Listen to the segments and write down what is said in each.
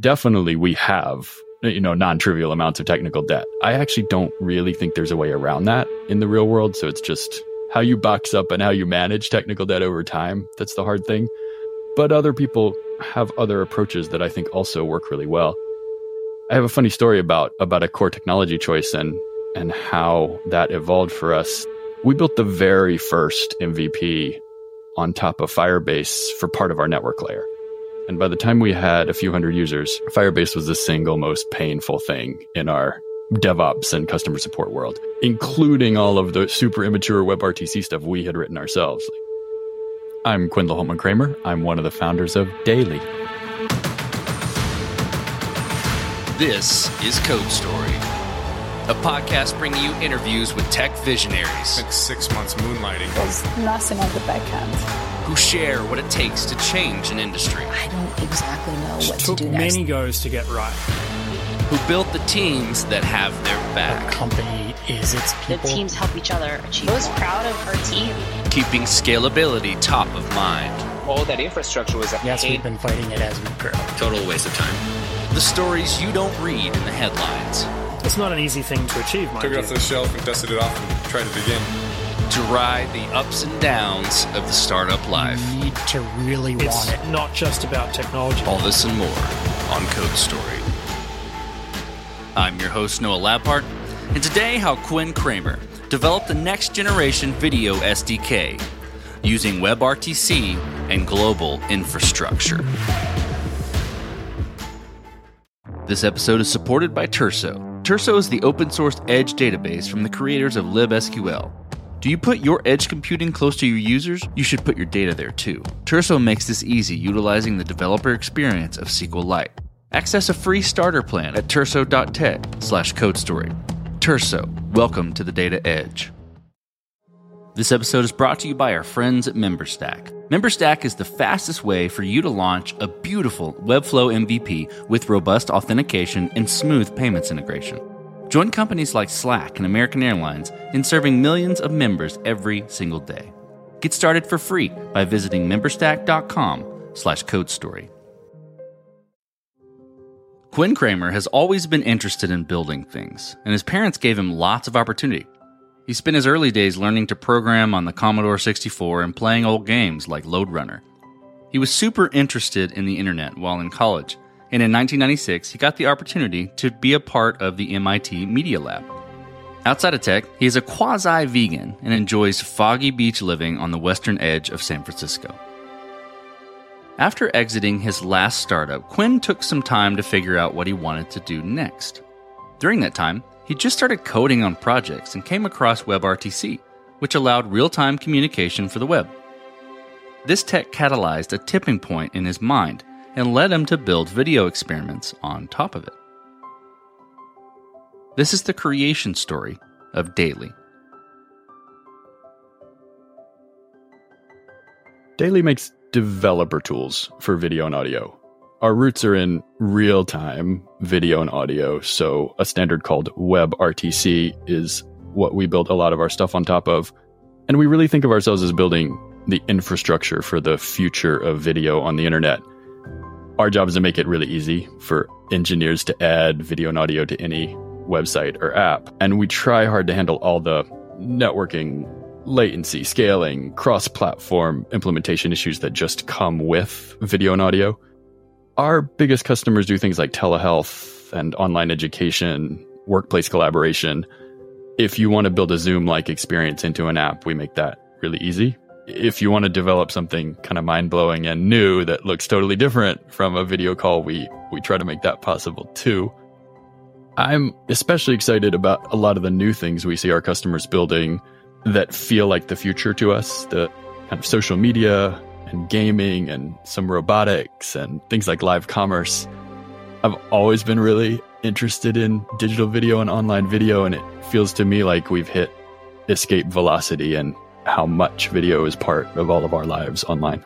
definitely we have you know non-trivial amounts of technical debt. I actually don't really think there's a way around that in the real world, so it's just how you box up and how you manage technical debt over time that's the hard thing. But other people have other approaches that I think also work really well. I have a funny story about about a core technology choice and and how that evolved for us. We built the very first MVP on top of Firebase for part of our network layer. And by the time we had a few hundred users, Firebase was the single most painful thing in our DevOps and customer support world, including all of the super immature WebRTC stuff we had written ourselves. I'm Kwindla Hultman Kramer. I'm one of the founders of Daily. This is Code Story, a podcast bringing you interviews with tech visionaries. Like six months moonlighting. There's nothing on the backhand. Who share what it takes to change an industry. I don't exactly know what took to do next. Took many goes to get right. Who built the teams that have their back. The Company is its people. The teams help each other achieve. I was proud of our team. Keeping scalability top of mind. all that infrastructure was Yes, paid we've been fighting it as we grow. Total waste of time. The stories you don't read in the headlines. It's not an easy thing to achieve, mind Took it off the shelf and dusted it off and tried it again. To ride the ups and downs of the startup life. You need to really It's want it. not just about technology. All this and more on Code Story. I'm your host, Noah Labhart, and today, how Kwin Kramer developed the next generation video SDK using WebRTC and global infrastructure. This episode is supported by Turso. Turso is the open source edge database from the creators of libSQL. Do you put your edge computing close to your users? You should put your data there too. Turso makes this easy utilizing the developer experience of SQLite. Access a free starter plan at turso.tech slash codestory. Turso, welcome to the data edge. This episode is brought to you by our friends at MemberStack. MemberStack is the fastest way for you to launch a beautiful Webflow MVP with robust authentication and smooth payments integration. Join companies like Slack and American Airlines in serving millions of members every single day. Get started for free by visiting memberstack.com slash codestory. Kwin Kramer has always been interested in building things, and his parents gave him lots of opportunity. He spent his early days learning to program on the Commodore 64 and playing old games like Lode Runner. He was super interested in the internet while in college, and in 1996 he got the opportunity to be a part of the MIT Media Lab. Outside of tech, he is a quasi vegan and enjoys foggy beach living on the western edge of San Francisco. After exiting his last startup, Kwin took some time to figure out what he wanted to do next. During that time, he just started coding on projects and came across WebRTC, which allowed real time communication for the web. This tech catalyzed a tipping point in his mind and led him to build video experiments on top of it. This is the creation story of Daily. Daily makes developer tools for video and audio. Our roots are in real time video and audio, so a standard called WebRTC is what we build a lot of our stuff on top of. And we really think of ourselves as building the infrastructure for the future of video on the internet. Our job is to make it really easy for engineers to add video and audio to any website or app. And we try hard to handle all the networking, latency, scaling, cross platform implementation issues that just come with video and audio. Our biggest customers do things like telehealth and online education, workplace collaboration. If you want to build a Zoom like experience into an app, we make that really easy. If you want to develop something kind of mind blowing and new that looks totally different from a video call, we, we try to make that possible too. I'm especially excited about a lot of the new things we see our customers building that feel like the future to us. The kind of social media and gaming and some robotics and things like live commerce. I've always been really interested in digital video and online video, and it feels to me like we've hit escape velocity and how much video is part of all of our lives online.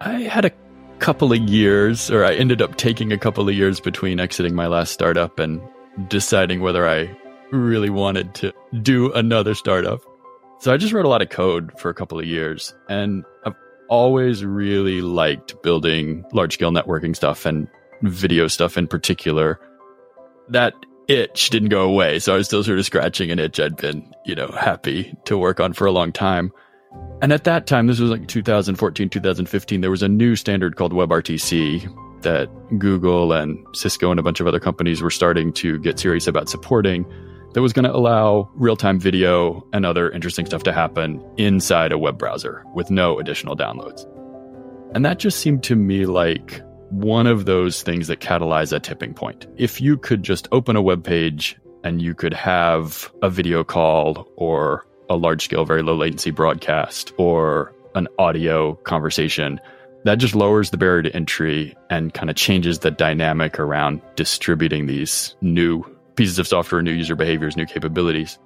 I had a couple of years, or I ended up taking a couple of years between exiting my last startup and deciding whether I really wanted to do another startup. So I just wrote a lot of code for a couple of years, and I've always really liked building large scale networking stuff and video stuff in particular, that itch didn't go away. So I was still sort of scratching an itch I'd been, you know, happy to work on for a long time. And at that time, this was like 2014, 2015, there was a new standard called WebRTC that Google and Cisco and a bunch of other companies were starting to get serious about supporting that was going to allow real time video and other interesting stuff to happen inside a web browser with no additional downloads. And that just seemed to me like one of those things that catalyze a tipping point. If you could just open a web page and you could have a video call or a large scale, very low latency broadcast or an audio conversation, that just lowers the barrier to entry and kind of changes the dynamic around distributing these new pieces of software, new user behaviors, new capabilities.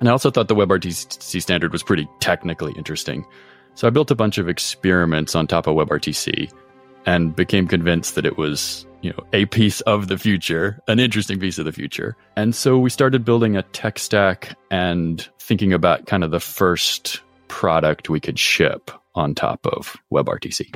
And I also thought the WebRTC standard was pretty technically interesting. So I built a bunch of experiments on top of WebRTC and became convinced that it was, you know, a piece of the future, an interesting piece of the future. And so we started building a tech stack and thinking about kind of the first product we could ship on top of WebRTC.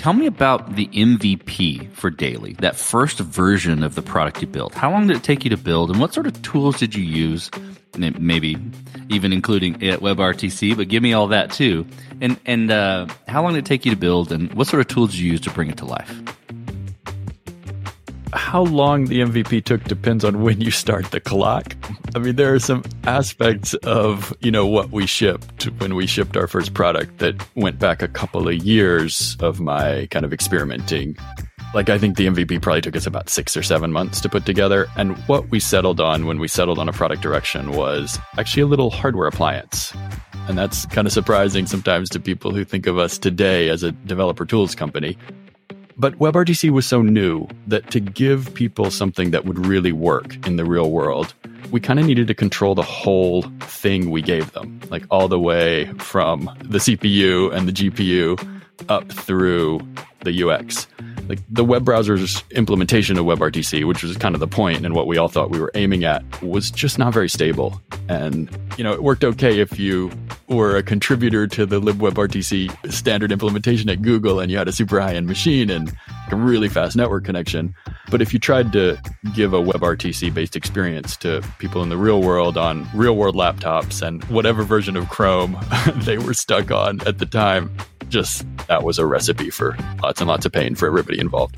Tell me about the MVP for Daily, that first version of the product you built. How long did it take you to build, and what sort of tools did you use? Maybe even including WebRTC, but give me all that too. And and uh, how long did it take you to build, and what sort of tools did you use to bring it to life? How long the MVP took depends on when you start the clock. I mean, there are some aspects of, you know, what we shipped when we shipped our first product that went back a couple of years of my kind of experimenting. Like, I think the MVP probably took us about six or seven months to put together. And what we settled on when we settled on a product direction was actually a little hardware appliance. And that's kind of surprising sometimes to people who think of us today as a developer tools company. But WebRTC was so new that to give people something that would really work in the real world, we kind of needed to control the whole thing we gave them, like all the way from the CPU and the GPU up through the UX like the web browser's implementation of WebRTC, which was kind of the point and what we all thought we were aiming at, was just not very stable. And, you know, it worked okay if you were a contributor to the libWebRTC standard implementation at Google and you had a super high end machine and a really fast network connection. But if you tried to give a WebRTC based experience to people in the real world on real world laptops and whatever version of Chrome they were stuck on at the time, just that was a recipe for lots and lots of pain for everybody involved.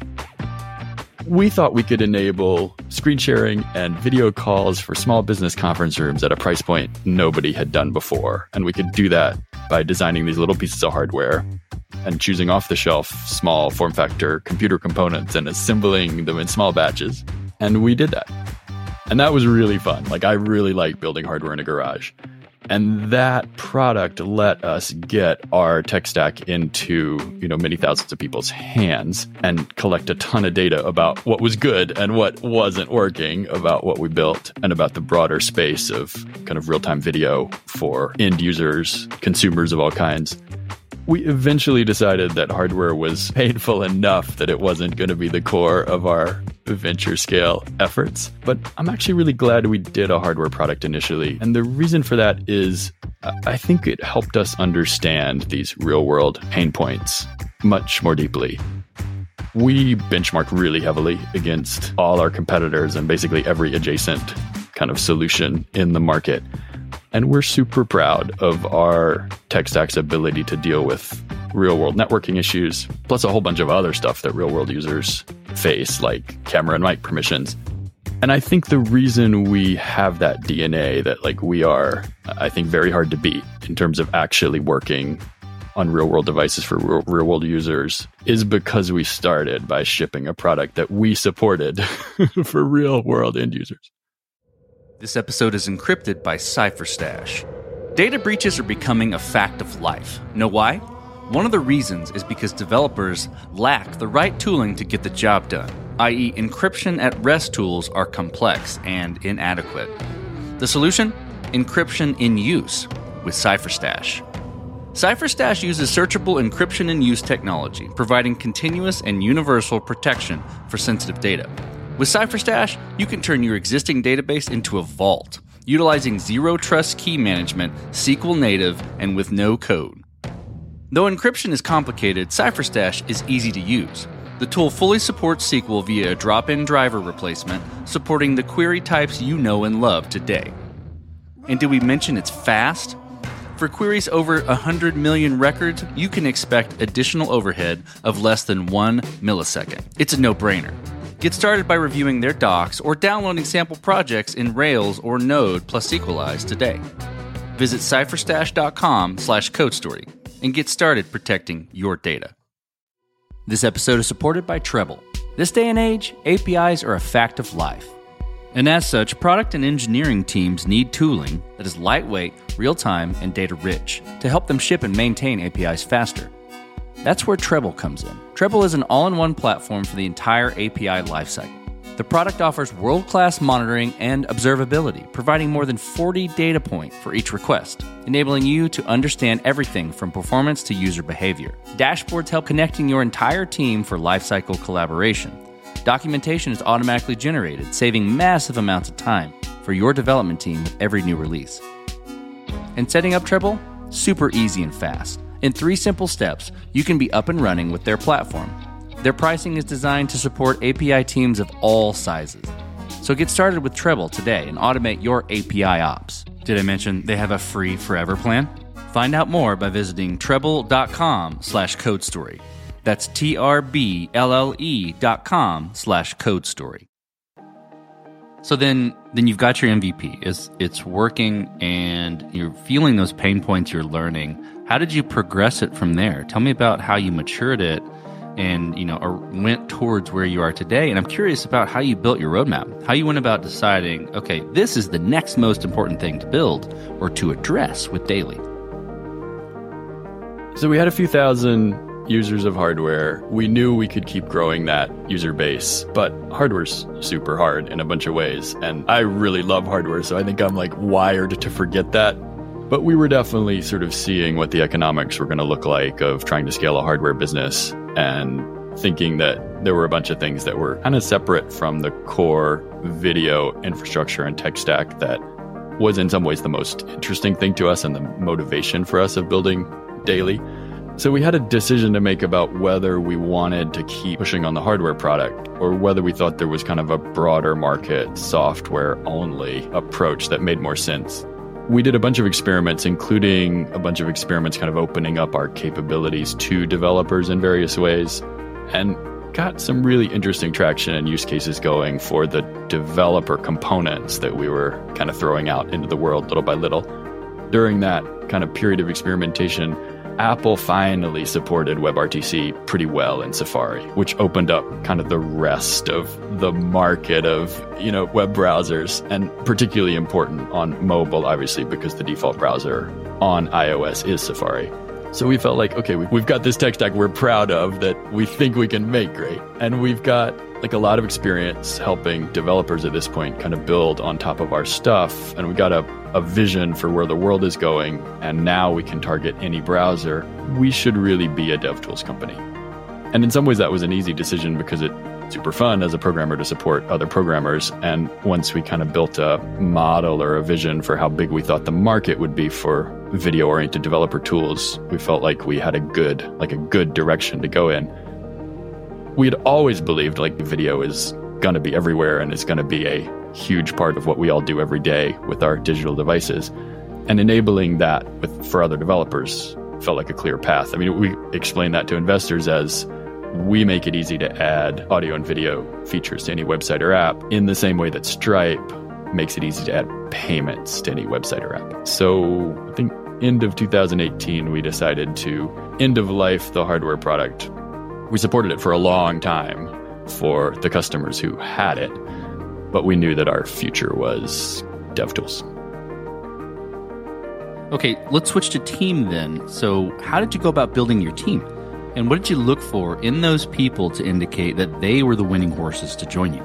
We thought we could enable screen sharing and video calls for small business conference rooms at a price point nobody had done before. And we could do that by designing these little pieces of hardware and choosing off the shelf small form factor computer components and assembling them in small batches. And we did that. And that was really fun. Like, I really like building hardware in a garage. And that product let us get our tech stack into, you know, many thousands of people's hands and collect a ton of data about what was good and what wasn't working about what we built and about the broader space of kind of real-time video for end users, consumers of all kinds we eventually decided that hardware was painful enough that it wasn't going to be the core of our venture scale efforts. But I'm actually really glad we did a hardware product initially. And the reason for that is uh, I think it helped us understand these real world pain points much more deeply. We benchmark really heavily against all our competitors and basically every adjacent kind of solution in the market. And we're super proud of our tech stack's ability to deal with real world networking issues, plus a whole bunch of other stuff that real world users face, like camera and mic permissions. And I think the reason we have that DNA that like we are, I think, very hard to beat in terms of actually working on real world devices for real, real world users is because we started by shipping a product that we supported for real world end users. This episode is encrypted by CipherStash. Data breaches are becoming a fact of life. Know why? One of the reasons is because developers lack the right tooling to get the job done, i.e., encryption at rest tools are complex and inadequate. The solution? Encryption in use with CipherStash. CipherStash uses searchable encryption in use technology, providing continuous and universal protection for sensitive data. With CipherStash, you can turn your existing database into a vault, utilizing zero trust key management, SQL native, and with no code. Though encryption is complicated, CipherStash is easy to use. The tool fully supports SQL via a drop in driver replacement, supporting the query types you know and love today. And did we mention it's fast? For queries over 100 million records, you can expect additional overhead of less than one millisecond. It's a no brainer. Get started by reviewing their docs or downloading sample projects in Rails or Node plus Sequelize today. Visit cipherstash.com slash codestory and get started protecting your data. This episode is supported by Treblle. This day and age, APIs are a fact of life. And as such, product and engineering teams need tooling that is lightweight, real time, and data rich to help them ship and maintain APIs faster. That's where Treblle comes in. Treblle is an all in one platform for the entire API lifecycle. The product offers world class monitoring and observability, providing more than 40 data points for each request, enabling you to understand everything from performance to user behavior. Dashboards help connecting your entire team for lifecycle collaboration. Documentation is automatically generated, saving massive amounts of time for your development team with every new release. And setting up Treblle? Super easy and fast. In three simple steps, you can be up and running with their platform. Their pricing is designed to support API teams of all sizes. So get started with Treblle today and automate your API ops. Did I mention they have a free forever plan? Find out more by visiting treblle.com slash code story. That's T-R-B-L-L-E dot com slash code story. So then, then you've got your MVP. It's, it's working and you're feeling those pain points you're learning. How did you progress it from there? Tell me about how you matured it and, you know, went towards where you are today. And I'm curious about how you built your roadmap, how you went about deciding, okay, this is the next most important thing to build or to address with Daily. So we had a few thousand users of hardware. We knew we could keep growing that user base, but hardware's super hard in a bunch of ways. And I really love hardware, so I think I'm like wired to forget that. But we were definitely sort of seeing what the economics were going to look like of trying to scale a hardware business and thinking that there were a bunch of things that were kind of separate from the core video infrastructure and tech stack that was in some ways the most interesting thing to us and the motivation for us of building daily. So we had a decision to make about whether we wanted to keep pushing on the hardware product or whether we thought there was kind of a broader market software only approach that made more sense. We did a bunch of experiments, including a bunch of experiments kind of opening up our capabilities to developers in various ways, and got some really interesting traction and use cases going for the developer components that we were kind of throwing out into the world little by little. During that kind of period of experimentation, Apple finally supported WebRTC pretty well in Safari, which opened up kind of the rest of the market of, you know, web browsers and particularly important on mobile, obviously, because the default browser on iOS is Safari. So we felt like, okay, we've got this tech stack we're proud of that we think we can make great. And we've got like a lot of experience helping developers at this point kind of build on top of our stuff. And we got a, a vision for where the world is going. And now we can target any browser. We should really be a DevTools company. And in some ways, that was an easy decision because it's super fun as a programmer to support other programmers. And once we kind of built a model or a vision for how big we thought the market would be for video oriented developer tools, we felt like we had a good, like a good direction to go in. We had always believed like video is going to be everywhere and it's going to be a huge part of what we all do every day with our digital devices. And enabling that with, for other developers felt like a clear path. I mean, we explain that to investors as we make it easy to add audio and video features to any website or app in the same way that Stripe makes it easy to add payments to any website or app. So I think end of 2018, we decided to end of life the hardware product. We supported it for a long time for the customers who had it, but we knew that our future was DevTools. Okay, let's switch to team then. So, how did you go about building your team? And what did you look for in those people to indicate that they were the winning horses to join you?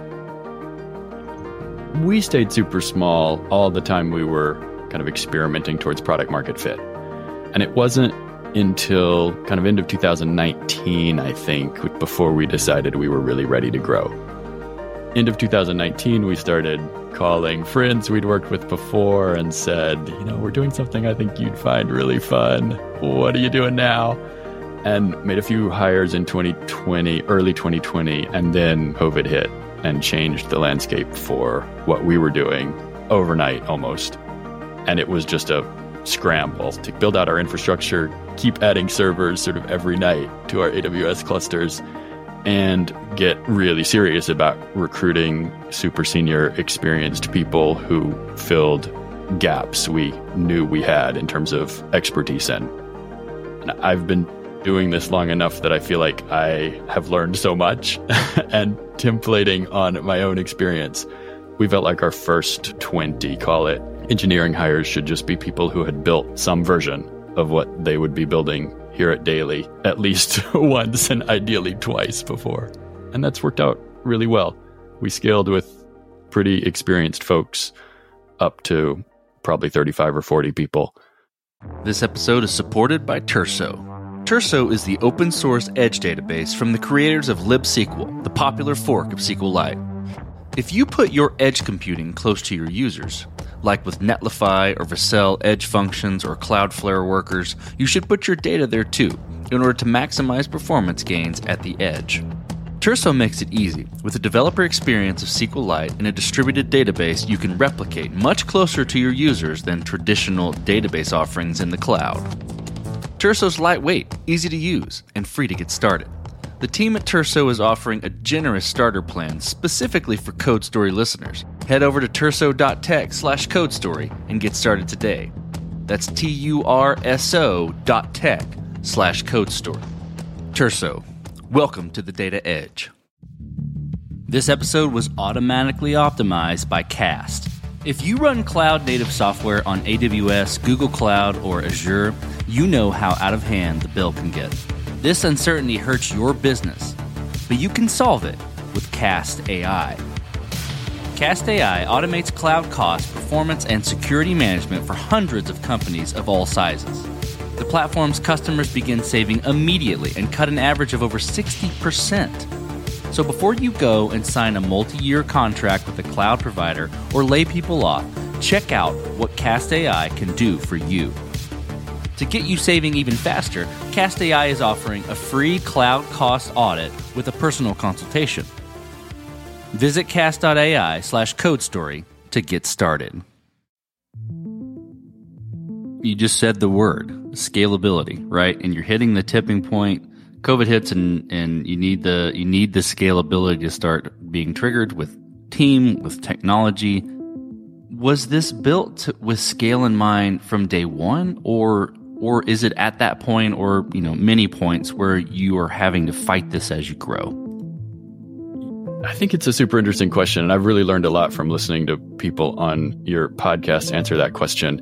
We stayed super small all the time we were kind of experimenting towards product market fit. And it wasn't until kind of end of 2019, I think, before we decided we were really ready to grow. End of 2019, we started calling friends we'd worked with before and said, you know, we're doing something I think you'd find really fun. What are you doing now? and made a few hires in 2020, early 2020, and then COVID hit and changed the landscape for what we were doing overnight almost. And it was just a scramble to build out our infrastructure, keep adding servers sort of every night to our AWS clusters, and get really serious about recruiting super senior experienced people who filled gaps we knew we had in terms of expertise in. And I've been doing this long enough that I feel like I have learned so much and templating on my own experience. We felt like our first 20, call it, engineering hires should just be people who had built some version of what they would be building here at Daily at least once and ideally twice before. And that's worked out really well. We scaled with pretty experienced folks up to probably 35 or 40 people. This episode is supported by Turso. Turso is the open source edge database from the creators of libSQL, the popular fork of SQLite. If you put your edge computing close to your users, like with Netlify or Vercel edge functions or Cloudflare workers, you should put your data there too, in order to maximize performance gains at the edge. Turso makes it easy. With a developer experience of SQLite and a distributed database you can replicate much closer to your users than traditional database offerings in the cloud. Turso's lightweight, easy to use, and free to get started. The team at Turso is offering a generous starter plan specifically for Code Story listeners. Head over to turso.tech slash codestory and get started today. That's T-U-R-S-O dot tech slash codestory. Turso, welcome to the Data Edge. This episode was automatically optimized by Cast. If you run cloud native software on AWS, Google Cloud, or Azure, you know how out of hand the bill can get. This uncertainty hurts your business, but you can solve it with Cast AI. Cast AI automates cloud cost, performance, and security management for hundreds of companies of all sizes. The platform's customers begin saving immediately and cut an average of over 60%. So before you go and sign a multi year contract with a cloud provider or lay people off, check out what Cast AI can do for you. To get you saving even faster, Cast AI is offering a free cloud cost audit with a personal consultation. Visit cast.ai slash code story to get started. You just said the word scalability, right? And you're hitting the tipping point. COVID hits and, and you need the you need the scalability to start being triggered with team, with technology. Was this built with scale in mind from day one or or is it at that point or you know many points where you are having to fight this as you grow I think it's a super interesting question, and I've really learned a lot from listening to people on your podcast answer that question.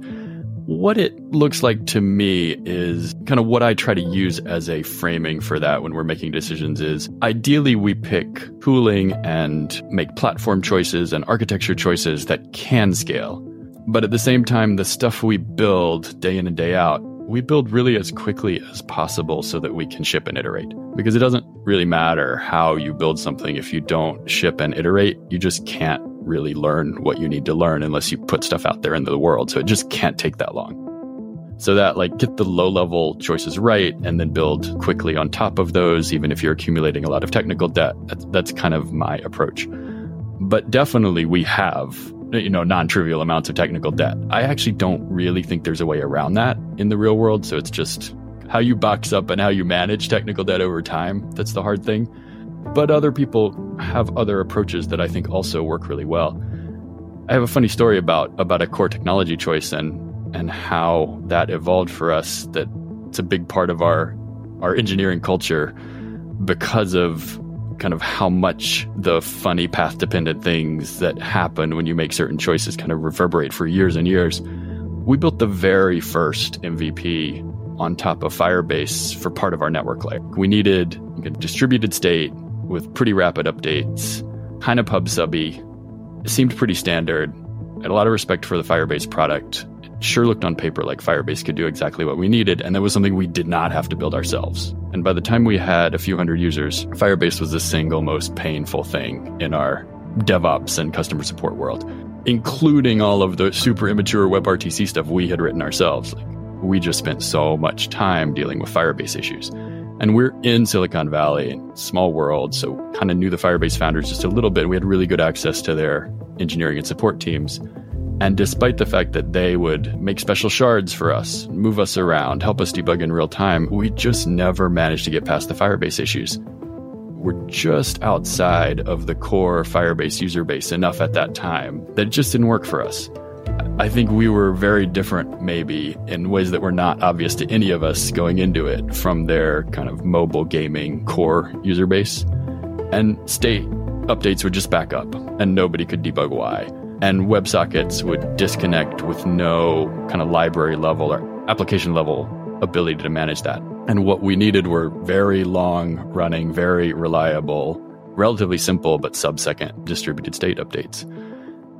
What it looks like to me is kind of what I try to use as a framing for that when we're making decisions is ideally we pick tooling and make platform choices and architecture choices that can scale. But at the same time, the stuff we build day in and day out we build really as quickly as possible so that we can ship and iterate. Because it doesn't really matter how you build something if you don't ship and iterate, you just can't really learn what you need to learn unless you put stuff out there into the world. So it just can't take that long. So that like get the low level choices right and then build quickly on top of those, even if you're accumulating a lot of technical debt. That's, that's kind of my approach. But definitely we have you know, non-trivial amounts of technical debt. I actually don't really think there's a way around that in the real world. So it's just how you box up and how you manage technical debt over time. That's the hard thing. But other people have other approaches that I think also work really well. I have a funny story about about a core technology choice and and how that evolved for us that it's a big part of our our engineering culture because of kind of how much the funny path dependent things that happen when you make certain choices kind of reverberate for years and years. We built the very first MVP on top of Firebase for part of our network layer. We needed a distributed state with pretty rapid updates, kind of pub subby. It seemed pretty standard. I had a lot of respect for the Firebase product sure looked on paper like Firebase could do exactly what we needed, and that was something we did not have to build ourselves. And by the time we had a few hundred users, Firebase was the single most painful thing in our DevOps and customer support world, including all of the super immature WebRTC stuff we had written ourselves. Like, we just spent so much time dealing with Firebase issues. And we're in Silicon Valley, small world, so kind of knew the Firebase founders just a little bit. We had really good access to their engineering and support teams. And despite the fact that they would make special shards for us, move us around, help us debug in real time, we just never managed to get past the Firebase issues. We're just outside of the core Firebase user base enough at that time that it just didn't work for us. I think we were very different, maybe, in ways that were not obvious to any of us going into it from their kind of mobile gaming core user base. And state updates would just back up, and nobody could debug why. And WebSockets would disconnect with no kind of library level or application level ability to manage that. And what we needed were very long running, very reliable, relatively simple but sub second distributed state updates.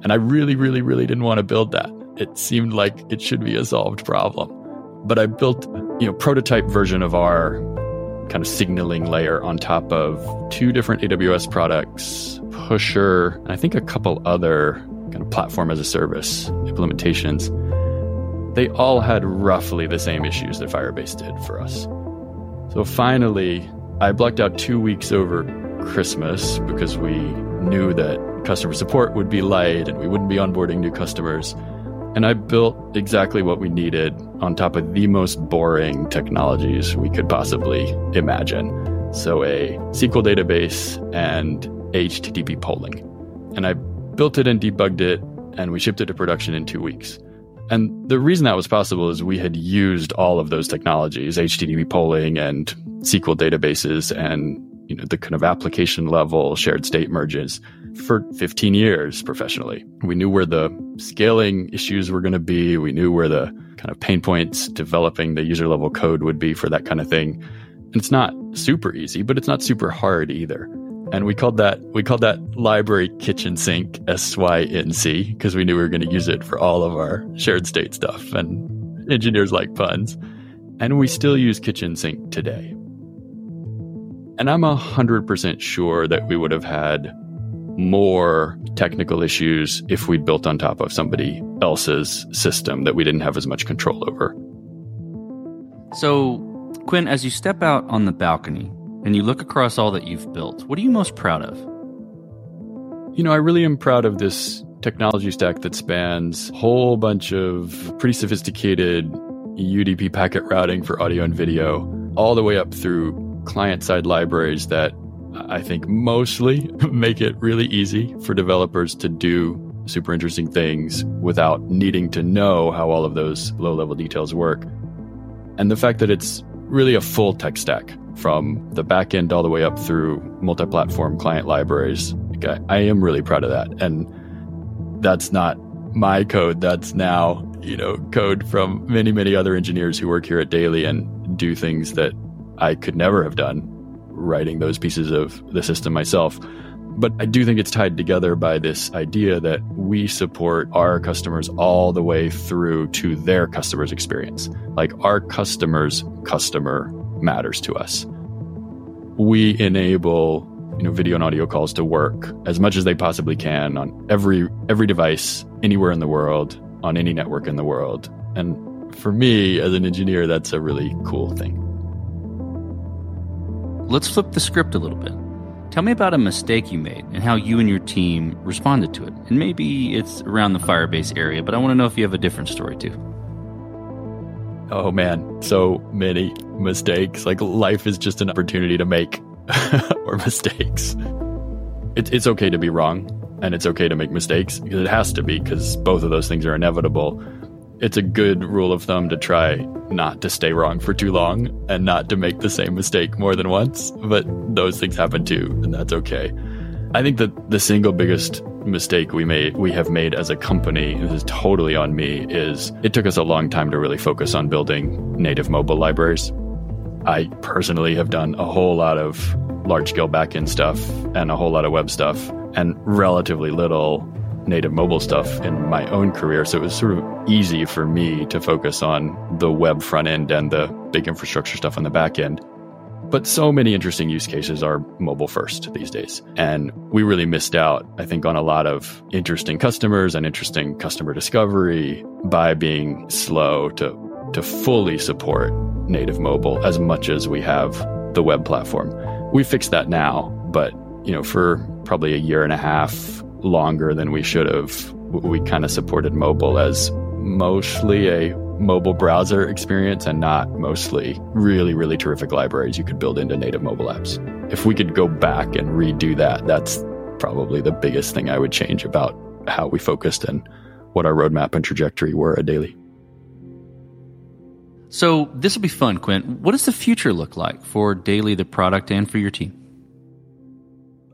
And I really, really, really didn't want to build that. It seemed like it should be a solved problem. But I built, you know, prototype version of our kind of signaling layer on top of two different AWS products, Pusher, and I think a couple other kind of platform as a service implementations. They all had roughly the same issues that Firebase did for us. So finally, I blocked out two weeks over Christmas because we knew that customer support would be light and we wouldn't be onboarding new customers. And I built exactly what we needed on top of the most boring technologies we could possibly imagine. So, a SQL database and HTTP polling. And I built it and debugged it, and we shipped it to production in two weeks. And the reason that was possible is we had used all of those technologies, HTTP polling and SQL databases and you know the kind of application level shared state merges for 15 years professionally. We knew where the scaling issues were going to be. We knew where the kind of pain points developing the user level code would be for that kind of thing. And it's not super easy, but it's not super hard either. And we called that we called that library kitchen sink SYNC because we knew we were going to use it for all of our shared state stuff and engineers like puns. And we still use kitchen sink today. And I'm 100% sure that we would have had more technical issues if we'd built on top of somebody else's system that we didn't have as much control over. So, Kwin, as you step out on the balcony and you look across all that you've built, what are you most proud of? You know, I really am proud of this technology stack that spans a whole bunch of pretty sophisticated UDP packet routing for audio and video, all the way up through client side libraries that I think mostly make it really easy for developers to do super interesting things without needing to know how all of those low level details work. And the fact that it's really a full tech stack from the back end all the way up through multi platform client libraries. I, I am really proud of that. And that's not my code. That's now, you know, code from many, many other engineers who work here at Daily and do things that I could never have done writing those pieces of the system myself. But I do think it's tied together by this idea that we support our customers all the way through to their customer's experience. Like our customer's customer matters to us. We enable you know video and audio calls to work as much as they possibly can on every every device anywhere in the world on any network in the world. And for me as an engineer that's a really cool thing. Let's flip the script a little bit. Tell me about a mistake you made and how you and your team responded to it. And maybe it's around the Firebase area, but I want to know if you have a different story too. Oh man, so many mistakes. Like life is just an opportunity to make or mistakes. It, it's okay to be wrong and it's okay to make mistakes because it has to be because both of those things are inevitable it's a good rule of thumb to try not to stay wrong for too long and not to make the same mistake more than once. But those things happen too, and that's okay. I think that the single biggest mistake we made we have made as a company, this is totally on me, is it took us a long time to really focus on building native mobile libraries. I personally have done a whole lot of large scale backend stuff and a whole lot of web stuff and relatively little native mobile stuff in my own career. So it was sort of easy for me to focus on the web front end and the big infrastructure stuff on the back end. But so many interesting use cases are mobile first these days. And we really missed out, I think, on a lot of interesting customers and interesting customer discovery by being slow to, to fully support native mobile as much as we have the web platform. We fixed that now, but you know, for probably a year and a half longer than we should have, we kind of supported mobile as mostly a mobile browser experience and not mostly really, really terrific libraries you could build into native mobile apps. If we could go back and redo that, that's probably the biggest thing I would change about how we focused and what our roadmap and trajectory were at Daily. So this will be fun, Kwin. What does the future look like for Daily, the product, and for your team?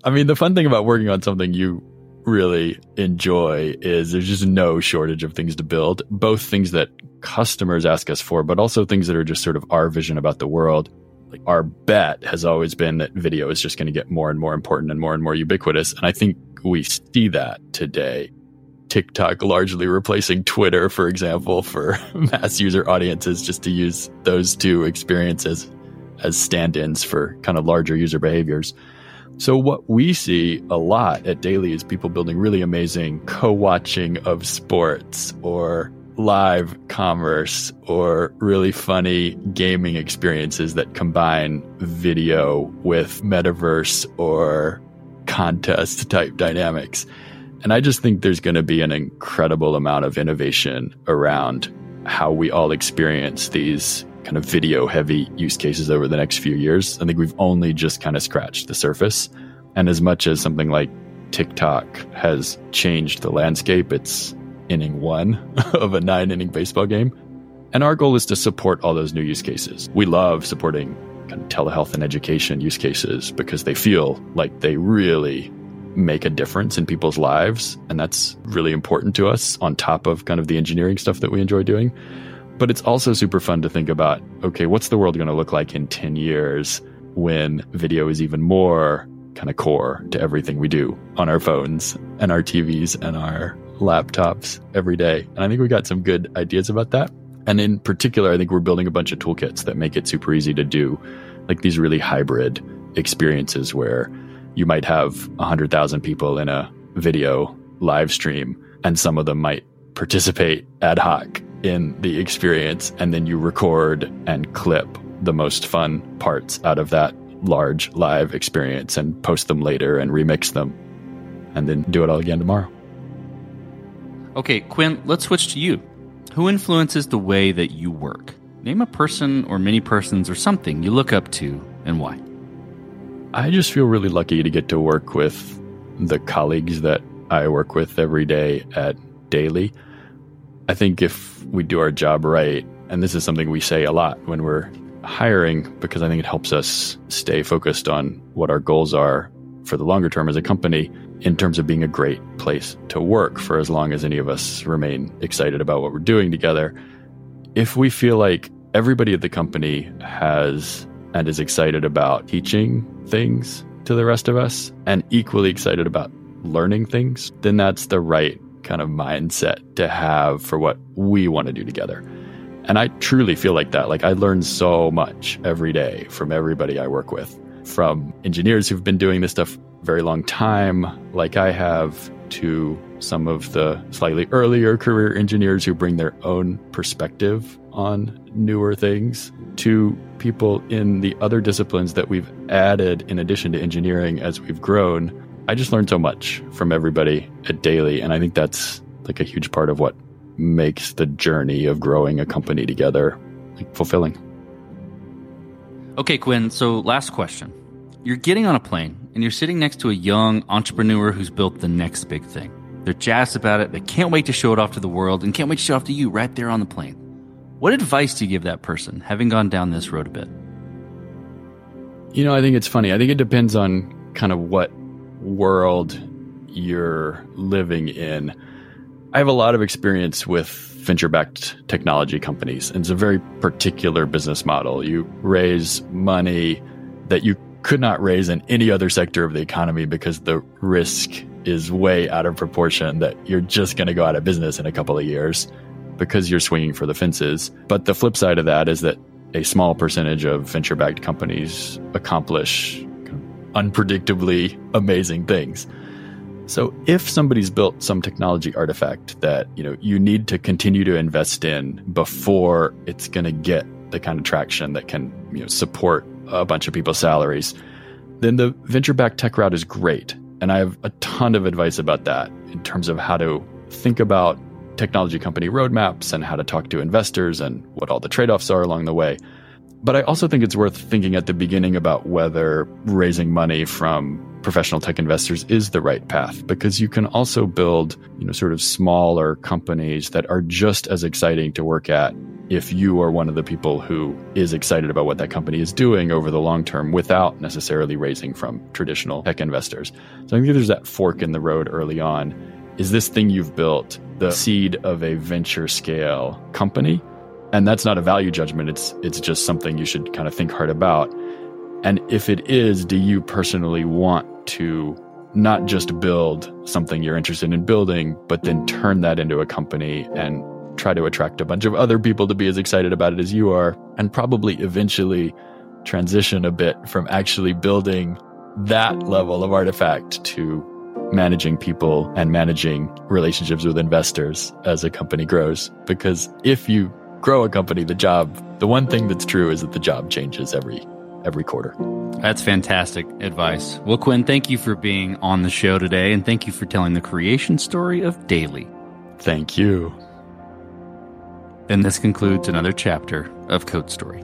I mean, the fun thing about working on something you really enjoy is there's just no shortage of things to build, both things that customers ask us for, but also things that are just sort of our vision about the world. Like our bet has always been that video is just going to get more and more important and more and more ubiquitous. And I think we see that today. TikTok largely replacing Twitter, for example, for mass user audiences, just to use those two experiences as stand ins for kind of larger user behaviors. So, what we see a lot at Daily is people building really amazing co watching of sports or live commerce or really funny gaming experiences that combine video with metaverse or contest type dynamics. And I just think there's going to be an incredible amount of innovation around how we all experience these kind of video heavy use cases over the next few years. I think we've only just kind of scratched the surface. And as much as something like TikTok has changed the landscape, it's inning one of a nine inning baseball game. And our goal is to support all those new use cases. We love supporting kind of telehealth and education use cases because they feel like they really make a difference in people's lives. And that's really important to us on top of kind of the engineering stuff that we enjoy doing. But it's also super fun to think about okay, what's the world going to look like in 10 years when video is even more kind of core to everything we do on our phones and our TVs and our laptops every day? And I think we got some good ideas about that. And in particular, I think we're building a bunch of toolkits that make it super easy to do like these really hybrid experiences where you might have 100,000 people in a video live stream, and some of them might participate ad hoc in the experience and then you record and clip the most fun parts out of that large live experience and post them later and remix them and then do it all again tomorrow. Okay, Kwin, let's switch to you. Who influences the way that you work? Name a person or many persons or something you look up to and why. I just feel really lucky to get to work with the colleagues that I work with every day at Daily. I think if we do our job right, and this is something we say a lot when we're hiring, because I think it helps us stay focused on what our goals are for the longer term as a company in terms of being a great place to work for as long as any of us remain excited about what we're doing together. If we feel like everybody at the company has and is excited about teaching things to the rest of us and equally excited about learning things, then that's the right kind of mindset to have for what we want to do together. And I truly feel like that. Like I learn so much every day from everybody I work with, from engineers who've been doing this stuff very long time, like I have, to some of the slightly earlier career engineers who bring their own perspective on newer things, to people in the other disciplines that we've added in addition to engineering as we've grown I just learned so much from everybody at Daily, and I think that's like a huge part of what makes the journey of growing a company together like, fulfilling. Okay, Kwin. So, last question. You're getting on a plane and you're sitting next to a young entrepreneur who's built the next big thing. They're jazzed about it. They can't wait to show it off to the world and can't wait to show it off to you right there on the plane. What advice do you give that person, having gone down this road a bit? You know, I think it's funny. I think it depends on kind of what world you're living in. I have a lot of experience with venture backed technology companies, and it's a very particular business model. You raise money that you could not raise in any other sector of the economy because the risk is way out of proportion that you're just going to go out of business in a couple of years because you're swinging for the fences. But the flip side of that is that a small percentage of venture backed companies accomplish unpredictably amazing things. So if somebody's built some technology artifact that, you know, you need to continue to invest in before it's going to get the kind of traction that can, you know, support a bunch of people's salaries, then the venture backed tech route is great. And I have a ton of advice about that in terms of how to think about technology company roadmaps and how to talk to investors and what all the trade offs are along the way. But I also think it's worth thinking at the beginning about whether raising money from professional tech investors is the right path because you can also build, you know, sort of smaller companies that are just as exciting to work at if you are one of the people who is excited about what that company is doing over the long term without necessarily raising from traditional tech investors. So I think there's that fork in the road early on. Is this thing you've built the seed of a venture scale company? And that's not a value judgment. It's it's just something you should kind of think hard about. And if it is, do you personally want to not just build something you're interested in building, but then turn that into a company and try to attract a bunch of other people to be as excited about it as you are, and probably eventually transition a bit from actually building that level of artifact to managing people and managing relationships with investors as a company grows. Because if you grow a company, the job, the one thing that's true is that the job changes every every quarter. That's fantastic advice. Well, Kwin, thank you for being on the show today and thank you for telling the creation story of Daily. Thank you. And this concludes another chapter of Code Story.